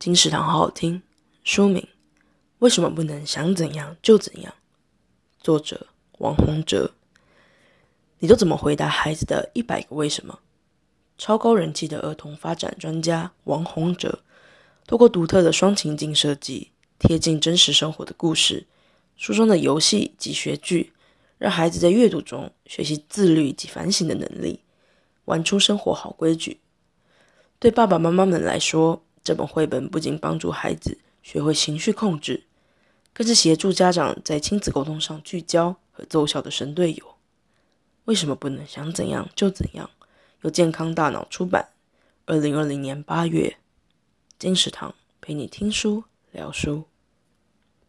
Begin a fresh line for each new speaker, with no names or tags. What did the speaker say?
金石堂好好听。书名：为什么不能想怎样就怎样？作者：王洪哲。你都怎么回答孩子的一百个为什么？超高人气的儿童发展专家王洪哲，透过独特的双情境设计，贴近真实生活的故事，书中的游戏及学具，让孩子在阅读中学习自律及反省的能力，玩出生活好规矩。对爸爸妈妈们来说，这本绘本不仅帮助孩子学会情绪控制，更是协助家长在亲子沟通上聚焦和奏效的神队友。为什么不能想怎样就怎样？由健康大脑出版，二零二零年八月。金石堂陪你听书聊书。